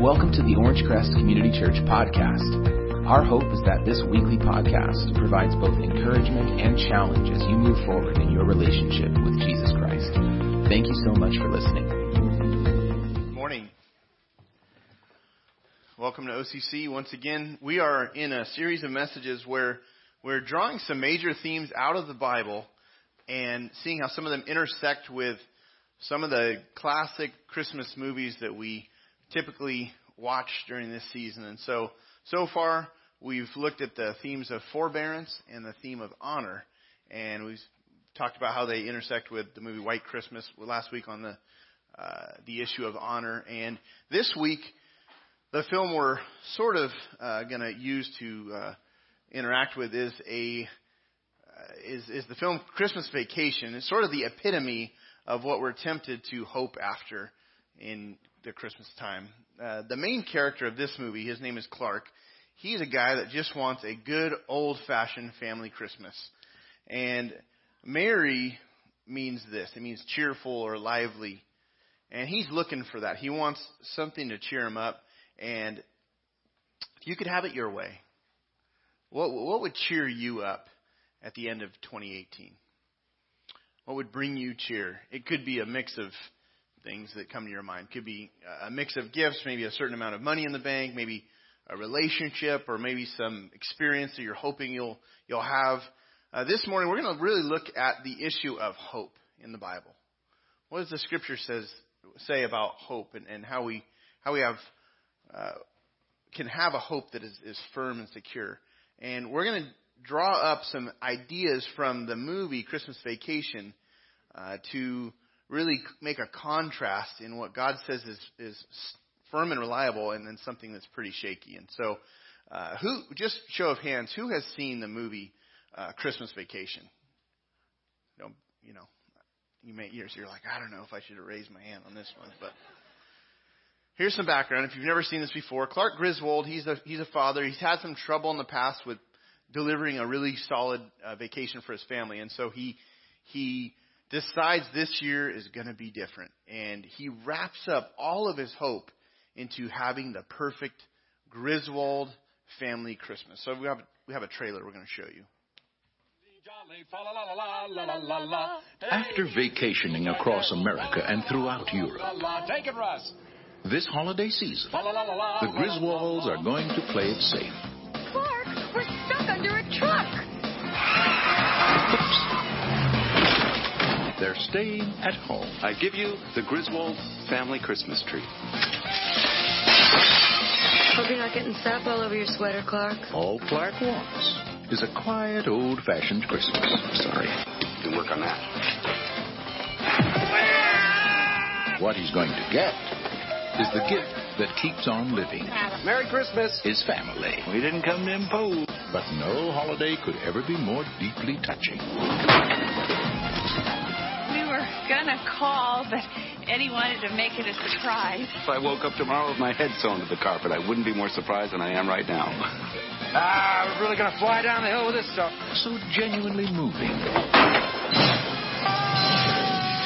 Welcome to the Orangecrest Community Church podcast. Our hope is that this weekly podcast provides both encouragement and challenge as you move forward in your relationship with Jesus Christ. Thank you so much for listening. Good morning. Welcome to OCC. Once again, we are in a series of messages where we're drawing some major themes out of the Bible and seeing how some of them intersect with some of the classic Christmas movies that we typically watch during this season. And so, so far, we've looked at the themes of forbearance and the theme of honor. And we've talked about how they intersect with the movie White Christmas last week on the, uh, the issue of honor. And this week, the film we're sort of uh, going to use to uh, interact with is a uh, is is the film Christmas Vacation. It's sort of the epitome of what we're tempted to hope after in Christmas time. Uh, the main character of this movie, his name is Clark. He's a guy that just wants a good old fashioned family Christmas. And Merry means this. It means cheerful or lively. And he's looking for that. He wants something to cheer him up. And if you could have it your way, what, what would cheer you up at the end of 2018? What would bring you cheer? It could be a mix of things that come to your mind. Could be a mix of gifts, maybe a certain amount of money in the bank, maybe a relationship, or maybe some experience that you're hoping you'll you'll have. Uh, this morning, we're going to really look at the issue of hope in the Bible. What does the Scripture says say about hope and, and how we how we have uh, can have a hope that is, is firm and secure? And we're going to draw up some ideas from the movie Christmas Vacation uh, to really make a contrast in what God says is, is firm and reliable and then something that's pretty shaky. And so, uh, who, just show of hands, who has seen the movie uh, Christmas Vacation? You know, you know, you may, you're, you're like, I don't know if I should have raised my hand on this one, but here's some background. If you've never seen this before, Clark Griswold, he's a, he's a father. He's had some trouble in the past with delivering a really solid uh, vacation for his family, and so he he decides this year is going to be different, and he wraps up all of his hope into having the perfect Griswold family Christmas. So we have we have a trailer we're going to show you. After vacationing across America and throughout Europe, Take it, Russ. this holiday season, the Griswolds are going to play it safe. Clark, we're stuck under a truck. They're staying at home. I give you the Griswold family Christmas tree. Hope you're not getting sap all over your sweater, Clark. All Clark wants is a quiet, old-fashioned Christmas. Sorry. Can work on that. What he's going to get is the gift that keeps on living. Merry Christmas. His family. We didn't come to impose. But no holiday could ever be more deeply touching. We were gonna call, but Eddie wanted to make it a surprise. If I woke up tomorrow with my head sewn to the carpet, I wouldn't be more surprised than I am right now. Ah, we're really gonna fly down the hill with this stuff. So genuinely moving.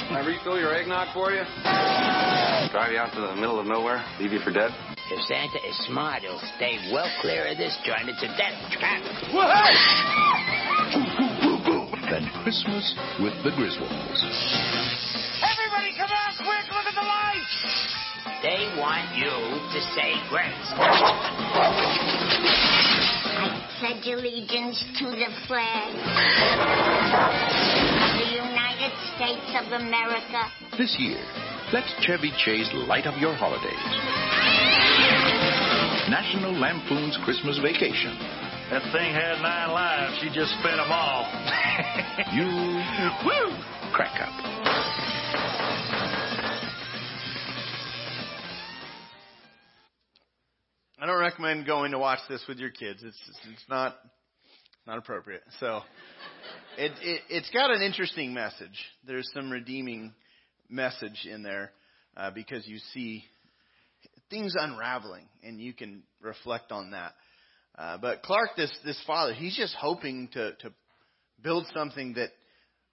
Can I refill your eggnog for you? Drive you out to the middle of nowhere, leave you for dead? If Santa is smart, he'll stay well clear of this joint. It's a death trap. Then Christmas with the Griswolds. Want you to say grace. I pledge allegiance to the flag of the United States of America This year, let Chevy Chase light up your holidays. National Lampoon's Christmas Vacation. That thing had nine lives. She just spent them all. You woo, crack up. Recommend going to watch this with your kids. It's it's not not appropriate. So it, it it's got an interesting message. There's some redeeming message in there uh, because you see things unraveling, and you can reflect on that. Uh, but Clark, this this father, he's just hoping to to build something that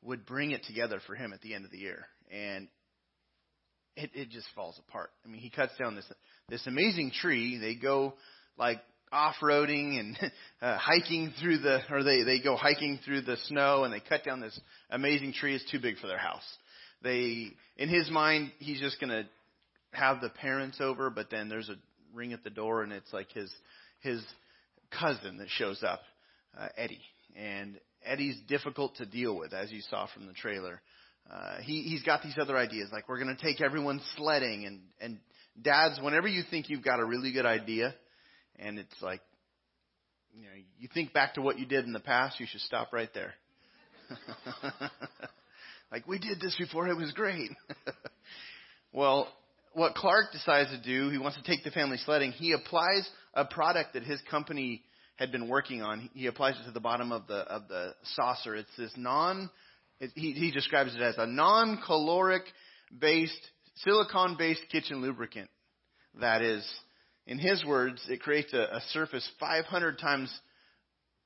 would bring it together for him at the end of the year, and it, it just falls apart. I mean, he cuts down this this amazing tree. They go like off-roading and uh, hiking through the, or they they go hiking through the snow, and they cut down this amazing tree. It's too big for their house. They, in his mind, he's just gonna have the parents over, but then there's a ring at the door, and it's like his his cousin that shows up, uh, Eddie, and Eddie's difficult to deal with, as you saw from the trailer. Uh, he he's got these other ideas, like we're going to take everyone sledding, and and dads, whenever you think you've got a really good idea, and it's like, you know, you think back to what you did in the past, you should stop right there. like we did this before, it was great. well, what Clark decides to do, he wants to take the family sledding. He applies a product that his company had been working on. He applies it to the bottom of the of the saucer. It's this non. He, he describes it as a non-caloric based silicon based kitchen lubricant. That is, in his words, it creates a, a surface 500 times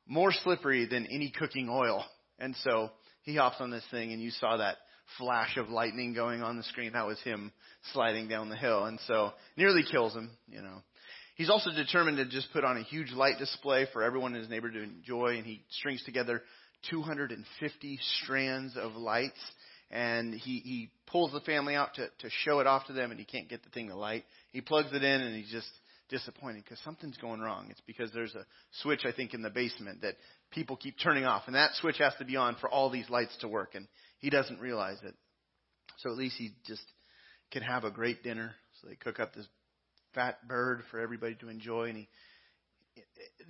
more slippery than any cooking oil. And so he hops on this thing, and you saw that flash of lightning going on the screen. That was him sliding down the hill, and so nearly kills him. You know, he's also determined to just put on a huge light display for everyone in his neighborhood to enjoy, and he strings together 250 strands of lights, and he he pulls the family out to to show it off to them, and he can't get the thing to light. He plugs it in, and he's just disappointed because something's going wrong. It's because there's a switch, I think, in the basement that people keep turning off, and that switch has to be on for all these lights to work, and he doesn't realize it. So at least he just can have a great dinner. So they cook up this fat bird for everybody to enjoy, and he.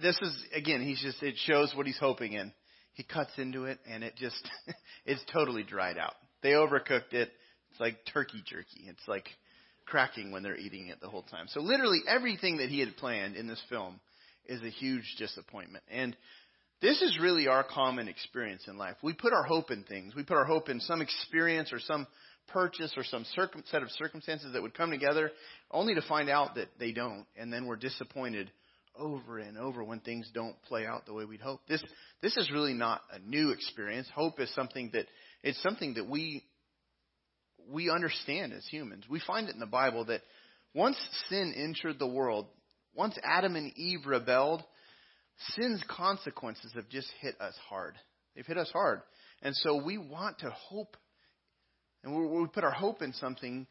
This is again, he's just it shows what he's hoping in. He cuts into it, and it just it's totally dried out. They overcooked it. It's like turkey jerky. It's like cracking when they're eating it the whole time. So literally everything that he had planned in this film is a huge disappointment. And this is really our common experience in life. We put our hope in things. We put our hope in some experience or some purchase or some circum- set of circumstances that would come together only to find out that they don't. And then we're disappointed over and over when things don't play out the way we'd hope. This, this is really not a new experience. Hope is something that, it's something that we we understand as humans. We find it in the Bible that once sin entered the world, once Adam and Eve rebelled, sin's consequences have just hit us hard. They've hit us hard. And so we want to hope, and we put our hope in something,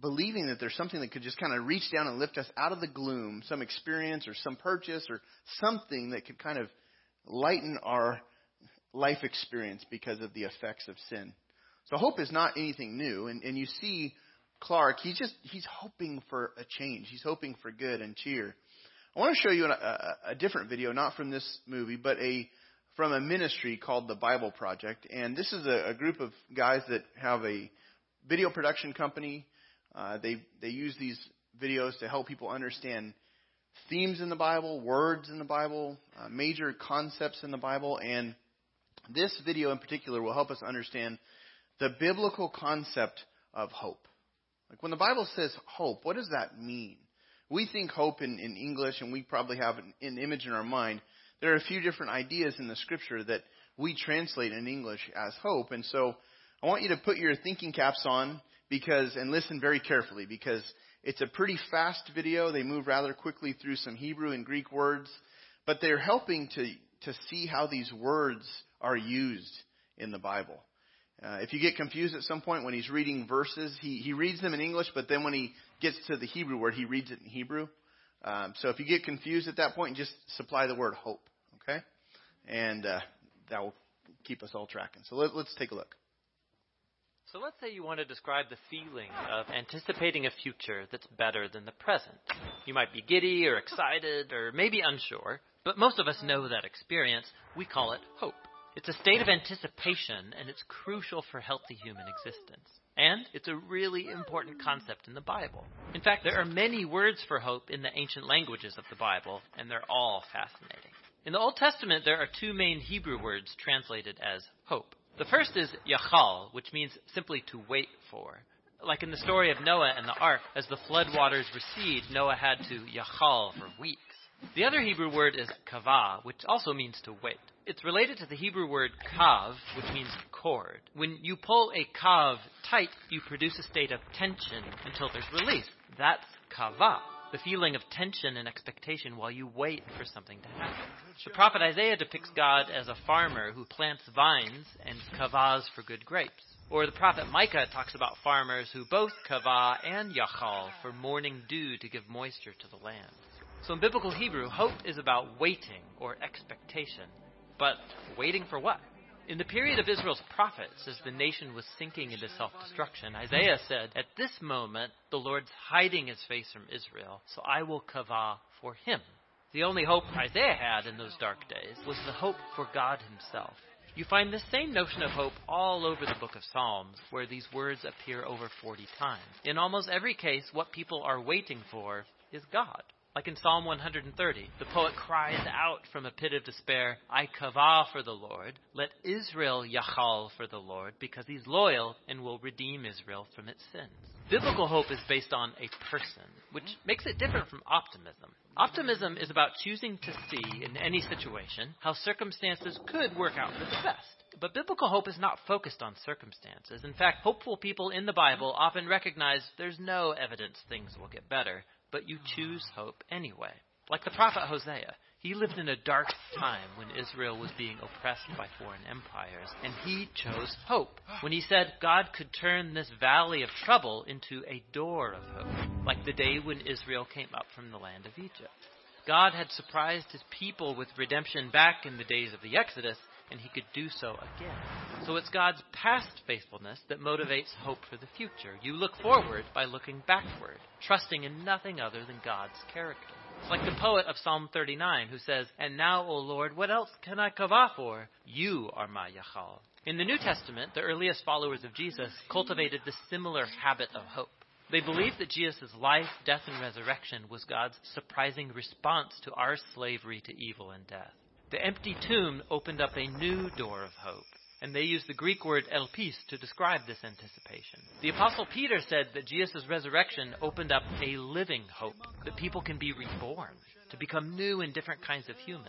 believing that there's something that could just kind of reach down and lift us out of the gloom, some experience or some purchase or something that could kind of lighten our life experience because of the effects of sin. So hope is not anything new. And, and you see Clark, he's just, he's hoping for a change. He's hoping for good and cheer. I want to show you a, a, a different video, not from this movie, but a, from a ministry called the Bible Project. And this is a, a group of guys that have a video production company. Uh, they, they use these videos to help people understand themes in the Bible, words in the Bible, uh, major concepts in the Bible, and this video in particular will help us understand the biblical concept of hope. Like when the Bible says hope, what does that mean? We think hope in, in English, and we probably have an, an image in our mind. There are a few different ideas in the scripture that we translate in English as hope. And so I want you to put your thinking caps on because, and listen very carefully because it's a pretty fast video. They move rather quickly through some Hebrew and Greek words, but they're helping to, to see how these words are used in the Bible. Uh, if you get confused at some point when he's reading verses, he, he reads them in English, but then when he gets to the Hebrew word, he reads it in Hebrew. Um, so if you get confused at that point, just supply the word hope, okay? And uh, that will keep us all tracking. So let, let's take a look. So let's say you want to describe the feeling of anticipating a future that's better than the present. You might be giddy or excited or maybe unsure, but most of us know that experience. We call it hope. It's a state of anticipation, and it's crucial for healthy human existence. And it's a really important concept in the Bible. In fact, there are many words for hope in the ancient languages of the Bible, and they're all fascinating. In the Old Testament, there are two main Hebrew words translated as hope. The first is yachal, which means simply to wait for. Like in the story of Noah and the ark, as the flood waters recede, Noah had to yachal for weeks. The other Hebrew word is kavah, which also means to wait. It's related to the Hebrew word kav, which means cord. When you pull a kav tight, you produce a state of tension until there's release. That's kavah, the feeling of tension and expectation while you wait for something to happen. The prophet Isaiah depicts God as a farmer who plants vines and kavahs for good grapes. Or the prophet Micah talks about farmers who both kavah and yachal for morning dew to give moisture to the land. So in biblical Hebrew, hope is about waiting or expectation. But waiting for what? In the period of Israel's prophets, as the nation was sinking into self destruction, Isaiah said, At this moment, the Lord's hiding his face from Israel, so I will kavah for him. The only hope Isaiah had in those dark days was the hope for God himself. You find the same notion of hope all over the book of Psalms, where these words appear over 40 times. In almost every case, what people are waiting for is God. Like in Psalm 130, the poet cries out from a pit of despair, I kavah for the Lord. Let Israel yachal for the Lord, because he's loyal and will redeem Israel from its sins. Biblical hope is based on a person, which makes it different from optimism. Optimism is about choosing to see in any situation how circumstances could work out for the best. But biblical hope is not focused on circumstances. In fact, hopeful people in the Bible often recognize there's no evidence things will get better, but you choose hope anyway. Like the prophet Hosea, he lived in a dark time when Israel was being oppressed by foreign empires, and he chose hope when he said God could turn this valley of trouble into a door of hope, like the day when Israel came up from the land of Egypt. God had surprised his people with redemption back in the days of the Exodus, and he could do so again. So it's God's past faithfulness that motivates hope for the future. You look forward by looking backward, trusting in nothing other than God's character. It's like the poet of Psalm 39 who says, And now, O Lord, what else can I kavah for? You are my Yachal. In the New Testament, the earliest followers of Jesus cultivated the similar habit of hope. They believed that Jesus' life, death, and resurrection was God's surprising response to our slavery to evil and death. The empty tomb opened up a new door of hope and they use the Greek word elpis to describe this anticipation. The Apostle Peter said that Jesus' resurrection opened up a living hope, that people can be reborn, to become new and different kinds of humans.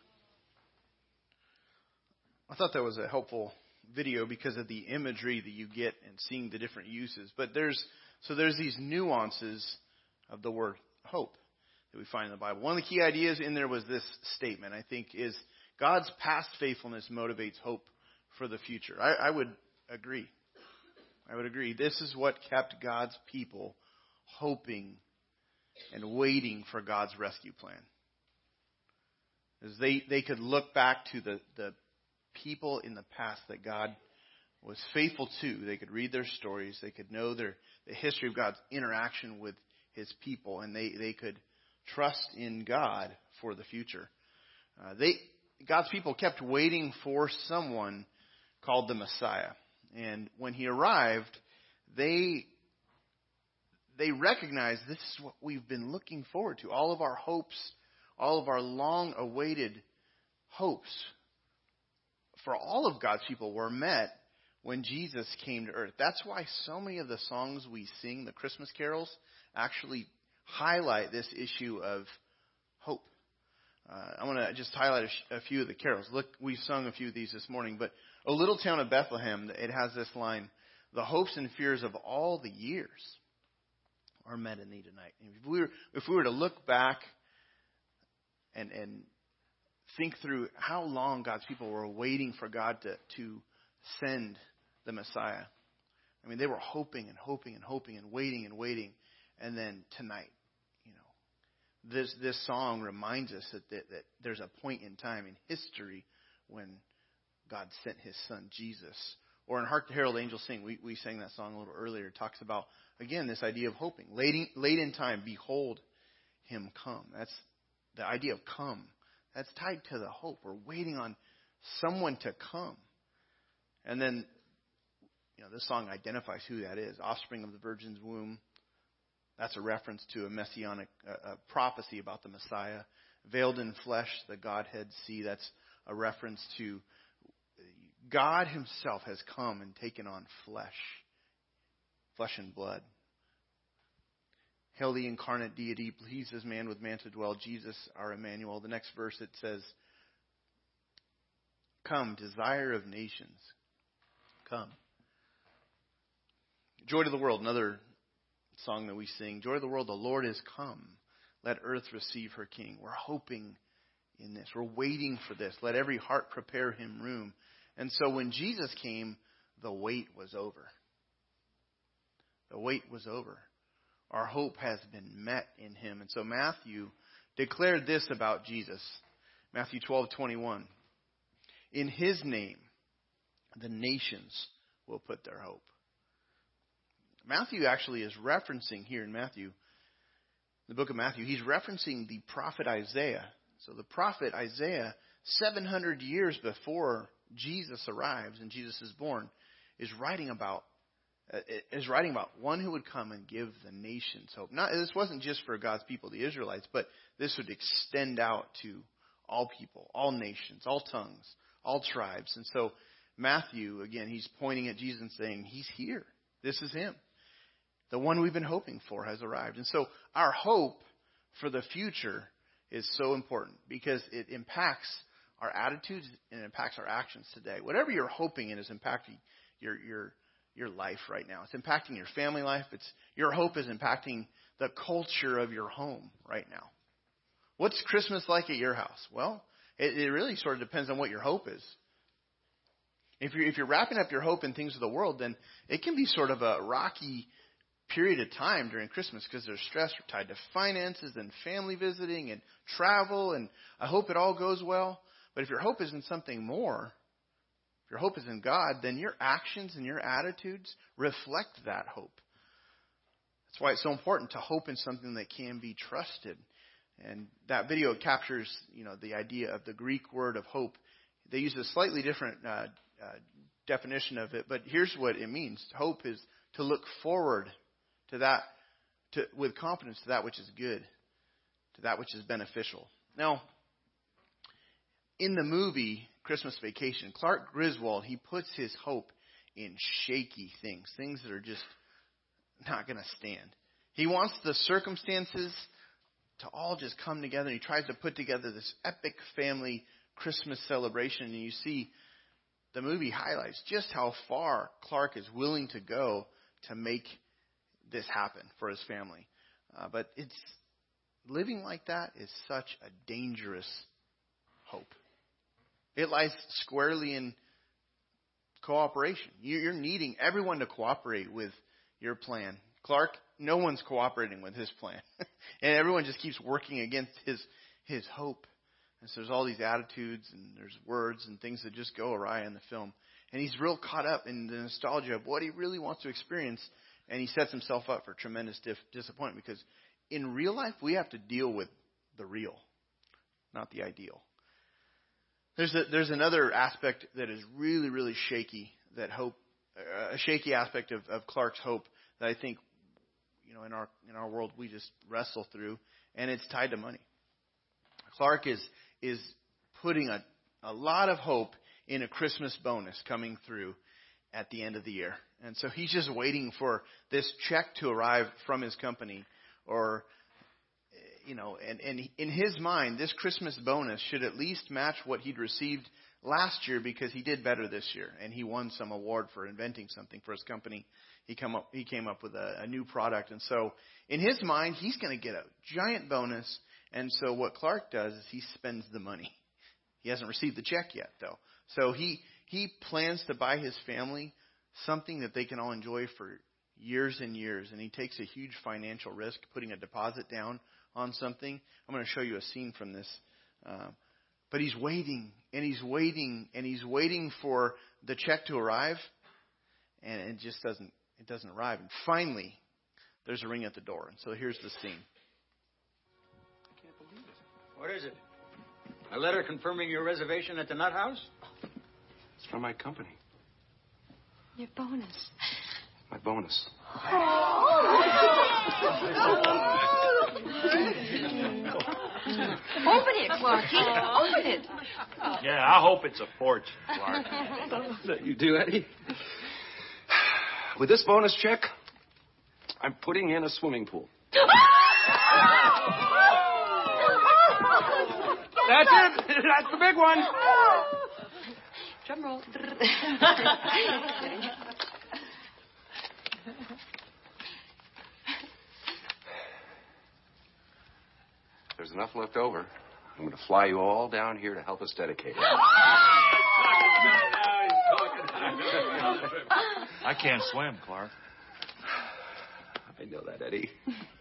I thought that was a helpful video because of the imagery that you get and seeing the different uses. But there's so there's these nuances of the word hope that we find in the Bible. One of the key ideas in there was this statement, I think, is God's past faithfulness motivates hope for the future. I, I would agree. I would agree. This is what kept God's people hoping and waiting for God's rescue plan. As they, they could look back to the, the people in the past that God was faithful to. They could read their stories. They could know their, the history of God's interaction with his people, and they, they could trust in God for the future. Uh, they, God's people kept waiting for someone called the Messiah. And when he arrived, they, they recognized this is what we've been looking forward to. All of our hopes, all of our long awaited hopes for all of God's people were met when Jesus came to earth. That's why so many of the songs we sing, the Christmas carols, actually highlight this issue of hope. Uh, I want to just highlight a, sh- a, few of the carols. Look, we've sung a few of these this morning, but "O Little Town of Bethlehem," it has this line: "The hopes and fears of all the years are met in Thee tonight." If we were, if we were to look back and and think through how long God's people were waiting for God to to send the Messiah. I mean, they were hoping and hoping and hoping and waiting and waiting, and then tonight, you know, this this song reminds us that that, that there's a point in time in history when God sent His Son Jesus. Or in Hark the Herald Angels Sing, we, we sang that song a little earlier. It talks about again this idea of hoping. Late in, late in time, behold Him come. That's the idea of come. That's tied to the hope. We're waiting on someone to come. And then, you know, this song identifies who that is offspring of the virgin's womb. That's a reference to a messianic uh, a prophecy about the Messiah. Veiled in flesh, the Godhead see. That's a reference to God Himself has come and taken on flesh, flesh and blood. Hail the incarnate deity, pleases man with man to dwell, Jesus our Emmanuel. The next verse it says, Come, desire of nations, come. Joy to the world, another song that we sing. Joy to the world, the Lord is come. Let earth receive her King. We're hoping in this. We're waiting for this. Let every heart prepare him room. And so when Jesus came, the wait was over. The wait was over. Our hope has been met in him. And so Matthew declared this about Jesus. Matthew 12:21. In his name the nations will put their hope. Matthew actually is referencing here in Matthew the book of Matthew, he's referencing the prophet Isaiah. So the prophet Isaiah 700 years before Jesus arrives and Jesus is born is writing about Uh, is writing about one who would come and give the nations hope. Not this wasn't just for God's people, the Israelites, but this would extend out to all people, all nations, all tongues, all tribes. And so Matthew, again, he's pointing at Jesus and saying, He's here. This is him. The one we've been hoping for has arrived. And so our hope for the future is so important because it impacts our attitudes and impacts our actions today. Whatever you're hoping in is impacting your your your life right now. It's impacting your family life. It's your hope is impacting the culture of your home right now. What's Christmas like at your house? Well, it, it really sort of depends on what your hope is. If you're if you're wrapping up your hope in things of the world, then it can be sort of a rocky period of time during Christmas because there's stress tied to finances and family visiting and travel, and I hope it all goes well. But if your hope is in something more, your hope is in God, then your actions and your attitudes reflect that hope. That's why it's so important to hope in something that can be trusted. And that video captures, you know, the idea of the Greek word of hope. They use a slightly different uh, uh, definition of it, but here's what it means. Hope is to look forward to that, to, with confidence to that which is good, to that which is beneficial. Now, in the movie Christmas Vacation, Clark Griswold, he puts his hope in shaky things, things that are just not going to stand. He wants the circumstances to all just come together. He tries to put together this epic family Christmas celebration, and you see the movie highlights just how far Clark is willing to go to make this happen for his family. Uh, but it's living like that is such a dangerous hope. It lies squarely in cooperation. You're needing everyone to cooperate with your plan. Clark, no one's cooperating with his plan. and everyone just keeps working against his his hope. And so there's all these attitudes and there's words and things that just go awry in the film. And he's real caught up in the nostalgia of what he really wants to experience. And he sets himself up for tremendous dif- disappointment because in real life, we have to deal with the real, not the ideal. There's a, there's another aspect that is really really shaky that hope uh, a shaky aspect of, of Clark's hope that I think you know in our in our world we just wrestle through and it's tied to money. Clark is is putting a a lot of hope in a Christmas bonus coming through at the end of the year. And so he's just waiting for this check to arrive from his company or you know, and, and in his mind, this Christmas bonus should at least match what he'd received last year because he did better this year and he won some award for inventing something for his company. He come up he came up with a, a new product and so in his mind he's going to get a giant bonus and so what Clark does is he spends the money. He hasn't received the check yet though. So he he plans to buy his family something that they can all enjoy for years and years and he takes a huge financial risk putting a deposit down on something. I'm going to show you a scene from this. Uh, but he's waiting and he's waiting and he's waiting for the check to arrive, and it just doesn't it doesn't arrive. And finally, there's a ring at the door. And so here's the scene. I can't believe it. What is it? A letter confirming your reservation at the Nut House? It's from my company. Your bonus. My bonus. Open it, Clarky. Open it. Yeah, I hope it's a fortune, Clark. you do, Eddie? With this bonus check, I'm putting in a swimming pool. That's it. That's the big one. Drum roll. there's enough left over, I'm going to fly you all down here to help us dedicate it. I can't swim, Clark. I know that, Eddie.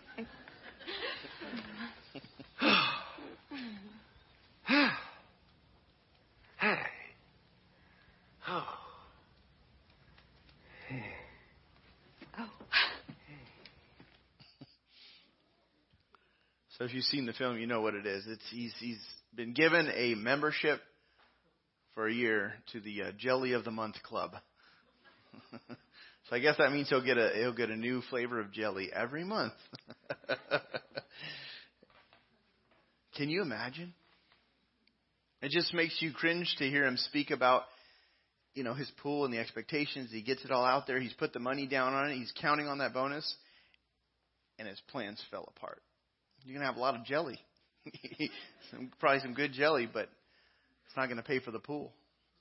So if you've seen the film, you know what it is. It's he's he's been given a membership for a year to the uh, Jelly of the Month Club. so I guess that means he'll get a he'll get a new flavor of jelly every month. Can you imagine? It just makes you cringe to hear him speak about you know his pool and the expectations. He gets it all out there. He's put the money down on it. He's counting on that bonus, and his plans fell apart. You're gonna have a lot of jelly, some, probably some good jelly, but it's not going to pay for the pool.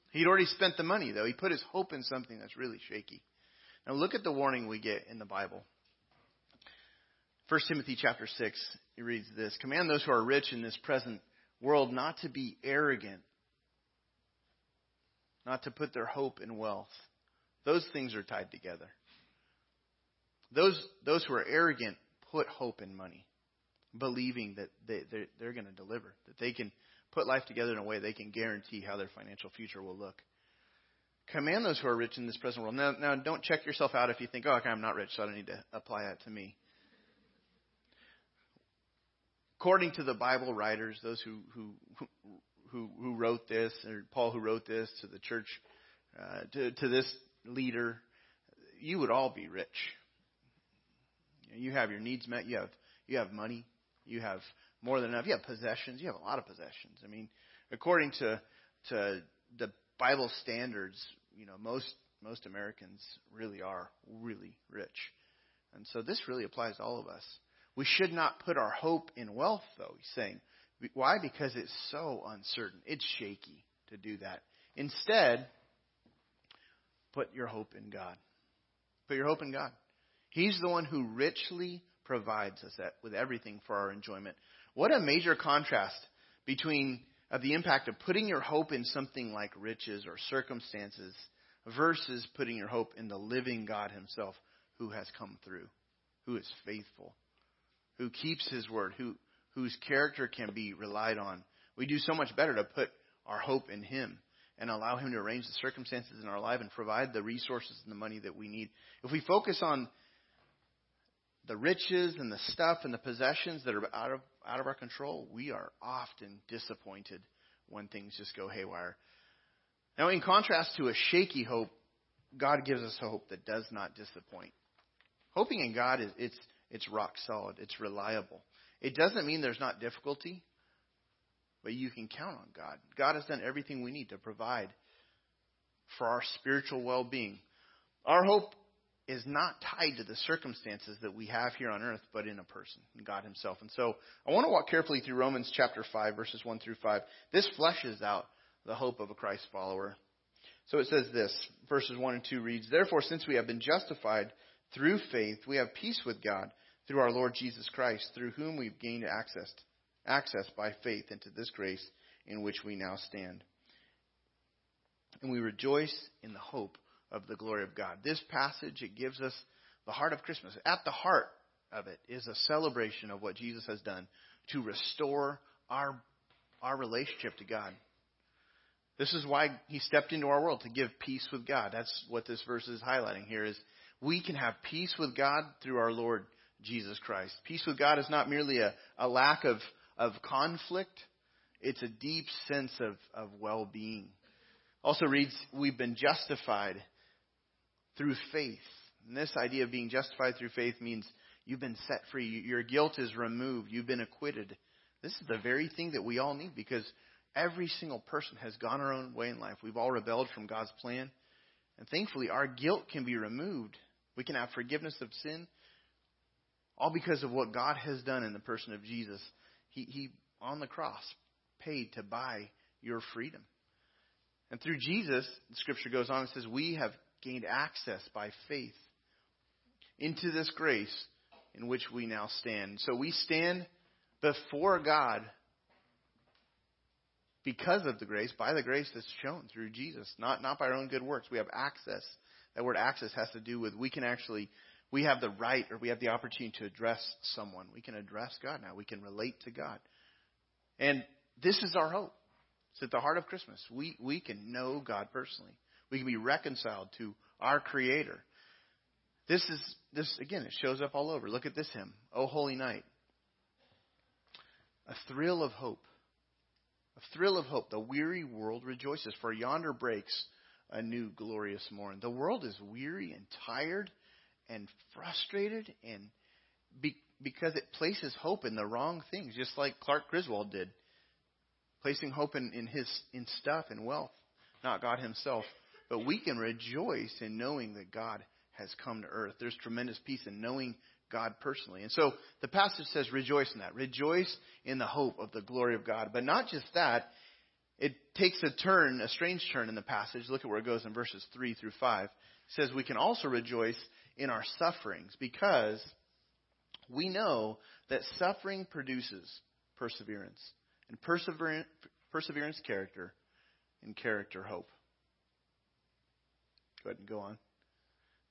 He'd already spent the money, though. He put his hope in something that's really shaky. Now look at the warning we get in the Bible. 1 Timothy chapter 6, he reads this Command those who are rich in this present world not to be arrogant, not to put their hope in wealth. Those things are tied together. Those, those who are arrogant put hope in money, believing that they, they're, they're going to deliver, that they can put life together in a way they can guarantee how their financial future will look. Command those who are rich in this present world. Now, now don't check yourself out if you think, oh, okay, I'm not rich, so I don't need to apply that to me. According to the Bible writers, those who who who, who wrote this, or Paul who wrote this to the church, uh, to to this leader, you would all be rich. You have your needs met. You have you have money. You have more than enough. You have possessions. You have a lot of possessions. I mean, according to to the Bible standards, you know, most most Americans really are really rich. And so this really applies to all of us. We should not put our hope in wealth, though, he's saying. Why? Because it's so uncertain. It's shaky to do that. Instead, put your hope in God. Put your hope in God. He's the one who richly provides us with everything for our enjoyment. What a major contrast between uh, the impact of putting your hope in something like riches or circumstances versus putting your hope in the living God Himself who has come through, who is faithful, who keeps His word, who, whose character can be relied on. We do so much better to put our hope in Him and allow Him to arrange the circumstances in our life and provide the resources and the money that we need. If we focus on the riches and the stuff and the possessions that are out of out of our control, we are often disappointed when things just go haywire. Now, in contrast to a shaky hope, God gives us a hope that does not disappoint. Hoping in God is it's it's rock solid, it's reliable. It doesn't mean there's not difficulty, but you can count on God. God has done everything we need to provide for our spiritual well-being. Our hope is not tied to the circumstances that we have here on earth, but in a person, in God Himself. And so I want to walk carefully through Romans chapter 5, verses 1 through 5. This fleshes out the hope of a Christ follower. So it says this, verses 1 and 2 reads, Therefore, since we have been justified through faith, we have peace with God through our Lord Jesus Christ, through whom we've gained access, access by faith into this grace in which we now stand. And we rejoice in the hope of the glory of God. This passage, it gives us the heart of Christmas. At the heart of it is a celebration of what Jesus has done to restore our, our relationship to God. This is why he stepped into our world to give peace with God. That's what this verse is highlighting here is we can have peace with God through our Lord Jesus Christ. Peace with God is not merely a, a lack of, of conflict. It's a deep sense of, of well-being. Also reads, we've been justified through faith. And this idea of being justified through faith means you've been set free. Your guilt is removed. You've been acquitted. This is the very thing that we all need because Every single person has gone our own way in life. We've all rebelled from God's plan. And thankfully, our guilt can be removed. We can have forgiveness of sin, all because of what God has done in the person of Jesus. He, he on the cross, paid to buy your freedom. And through Jesus, the scripture goes on and says, we have gained access by faith into this grace in which we now stand. So we stand before God because of the grace, by the grace that's shown through Jesus, not, not by our own good works. We have access. That word access has to do with we can actually, we have the right or we have the opportunity to address someone. We can address God now. We can relate to God. And this is our hope. It's at the heart of Christmas. We, we can know God personally. We can be reconciled to our Creator. This is, this, again, it shows up all over. Look at this hymn, O Holy Night. A thrill of hope a thrill of hope. The weary world rejoices, for yonder breaks a new glorious morn. The world is weary and tired and frustrated and be, because it places hope in the wrong things, just like Clark Griswold did, placing hope in, in his in stuff and wealth, not God Himself. But we can rejoice in knowing that God has come to earth. There's tremendous peace in knowing God personally. And so the passage says, rejoice in that. Rejoice in the hope of the glory of God. But not just that, it takes a turn, a strange turn in the passage. Look at where it goes in verses 3 through 5. It says, we can also rejoice in our sufferings because we know that suffering produces perseverance. And perseverance, perseverance character, and character hope. Go ahead and go on.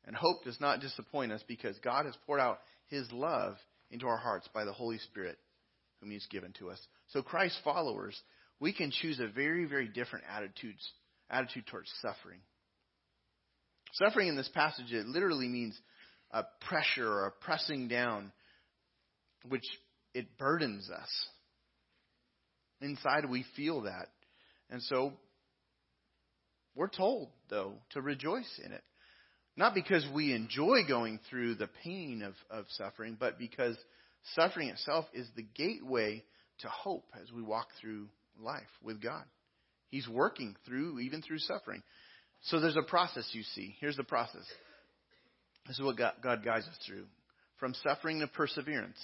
And hope does not disappoint us because God has poured out his love into our hearts by the Holy Spirit whom he's given to us. So Christ followers, we can choose a very, very different attitudes, attitude towards suffering. Suffering in this passage, it literally means a pressure or a pressing down, which it burdens us. Inside we feel that. And so we're told, though, to rejoice in it. Not because we enjoy going through the pain of, of suffering, but because suffering itself is the gateway to hope as we walk through life with God. He's working through, even through suffering. So there's a process you see. Here's the process. This is what God, God guides us through. From suffering to perseverance.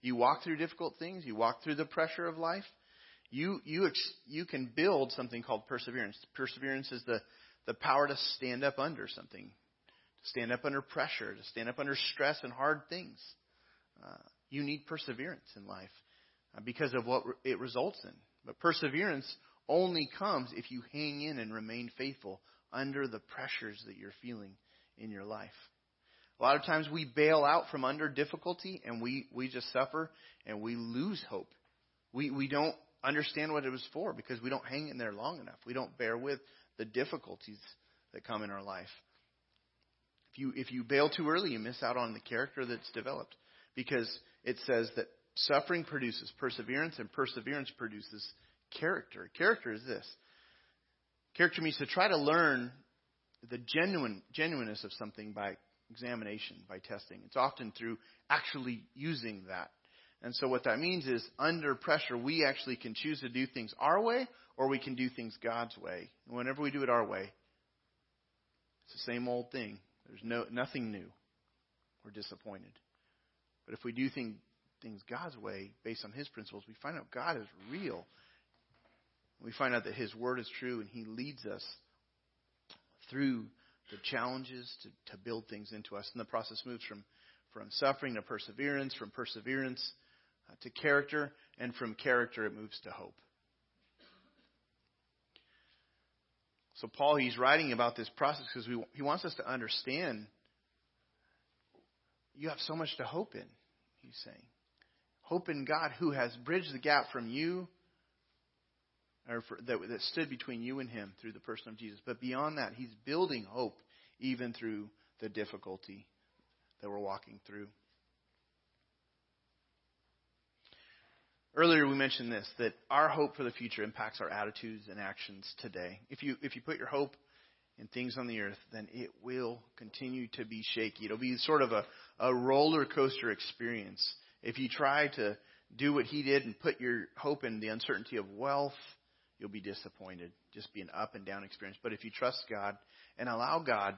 You walk through difficult things. You walk through the pressure of life. You, you, you can build something called perseverance. Perseverance is the, the power to stand up under something to stand up under pressure, to stand up under stress and hard things. Uh, you need perseverance in life uh, because of what it results in. But perseverance only comes if you hang in and remain faithful under the pressures that you're feeling in your life. A lot of times we bail out from under difficulty and we, we just suffer and we lose hope. We, we don't understand what it was for because we don't hang in there long enough. We don't bear with the difficulties that come in our life. If you, if you bail too early, you miss out on the character that's developed because it says that suffering produces perseverance and perseverance produces character. Character is this. Character means to try to learn the genuine genuineness of something by examination, by testing. It's often through actually using that. And so what that means is under pressure, we actually can choose to do things our way or we can do things God's way. And whenever we do it our way, it's the same old thing. There's no nothing new. We're disappointed. But if we do thing, things God's way, based on His principles, we find out God is real. We find out that His Word is true and He leads us through the challenges to, to build things into us. And the process moves from, from suffering to perseverance, from perseverance Uh, to character, and from character it moves to hope. So, Paul, he's writing about this process because he wants us to understand you have so much to hope in, he's saying. Hope in God who has bridged the gap from you, or for, that, that stood between you and him through the person of Jesus. But beyond that, he's building hope even through the difficulty that we're walking through. Earlier we mentioned this that our hope for the future impacts our attitudes and actions today. If you if you put your hope in things on the earth, then it will continue to be shaky. It'll be sort of a, a roller coaster experience. If you try to do what he did and put your hope in the uncertainty of wealth, you'll be disappointed. Just be an up and down experience. But if you trust God and allow God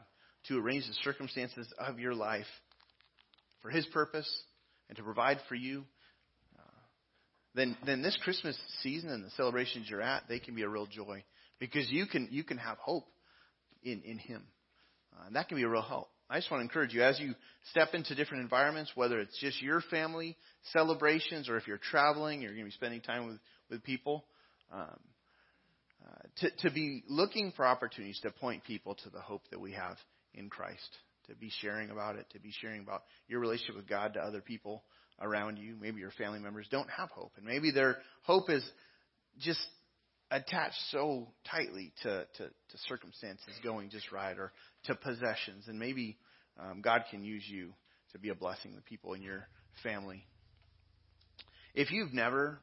to arrange the circumstances of your life for his purpose and to provide for you, then then this Christmas season and the celebrations you're at, they can be a real joy because you can you can have hope in in Him, uh, and that can be a real help. I just want to encourage you as you step into different environments, whether it's just your family celebrations or if you're traveling, you're going to be spending time with with people. Um, uh, to, to be looking for opportunities to point people to the hope that we have in Christ, to be sharing about it, to be sharing about your relationship with God to other people around you, maybe your family members, don't have hope. And maybe their hope is just attached so tightly to, to, to circumstances going just right or to possessions. And maybe um, God can use you to be a blessing to people in your family. If you've never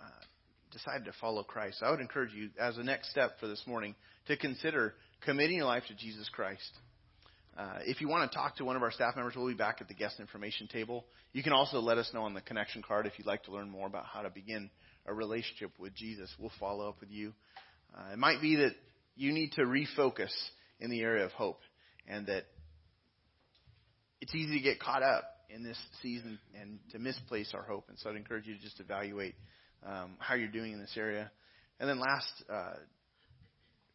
uh, decided to follow Christ, I would encourage you, as a next step for this morning, to consider committing your life to Jesus Christ. Uh, if you want to talk to one of our staff members, we'll be back at the guest information table. You can also let us know on the connection card if you'd like to learn more about how to begin a relationship with Jesus. We'll follow up with you. Uh, it might be that you need to refocus in the area of hope and that it's easy to get caught up in this season and to misplace our hope. And so I'd encourage you to just evaluate um, how you're doing in this area. And then last, uh,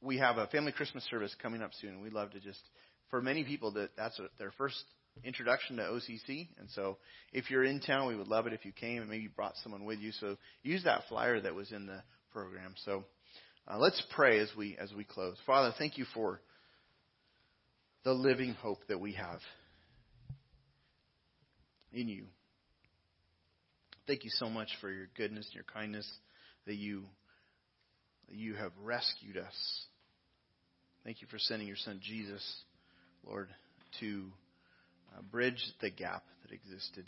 we have a family Christmas service coming up soon. We'd love to just for many people that that's their first introduction to OCC. And so if you're in town, we would love it if you came and maybe brought someone with you. So use that flyer that was in the program. So uh, let's pray as we as we close. Father, thank you for the living hope that we have in you. Thank you so much for your goodness and your kindness that you that you have rescued us. Thank you for sending your son Jesus Lord, to uh, bridge the gap that existed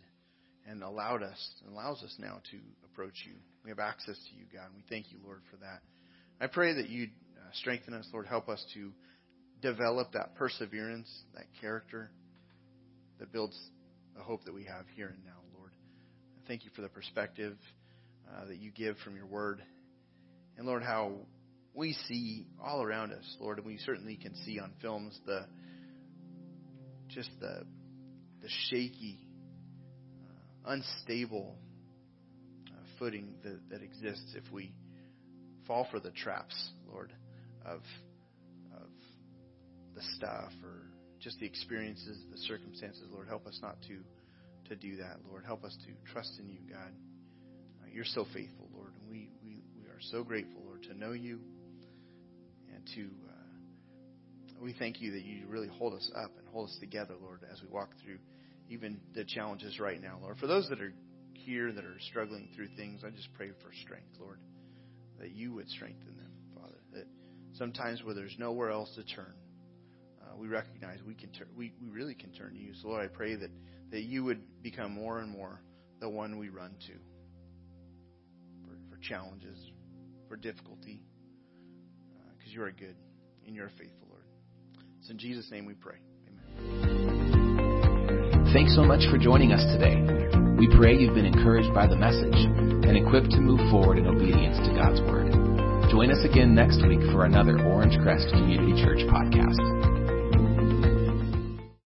and allowed us, and allows us now to approach you. We have access to you, God, and we thank you, Lord, for that. I pray that you'd uh, strengthen us, Lord, help us to develop that perseverance, that character that builds the hope that we have here and now, Lord. thank you for the perspective uh, that you give from your word. And Lord, how we see all around us, Lord, and we certainly can see on films the just the the shaky, uh, unstable uh, footing that, that exists if we fall for the traps, Lord, of of the stuff or just the experiences, the circumstances. Lord, help us not to to do that. Lord, help us to trust in you, God. Uh, you're so faithful, Lord, and we, we, we are so grateful, Lord, to know you and to we thank you that you really hold us up and hold us together, Lord, as we walk through even the challenges right now, Lord. For those that are here that are struggling through things, I just pray for strength, Lord, that you would strengthen them, Father. That sometimes where there's nowhere else to turn, uh, we recognize we can turn, we, we really can turn to you. So, Lord, I pray that, that you would become more and more the one we run to for, for challenges, for difficulty, because uh, you are good and you're faithful. It's in Jesus' name we pray. Amen. Thanks so much for joining us today. We pray you've been encouraged by the message and equipped to move forward in obedience to God's Word. Join us again next week for another Orangecrest Community Church podcast.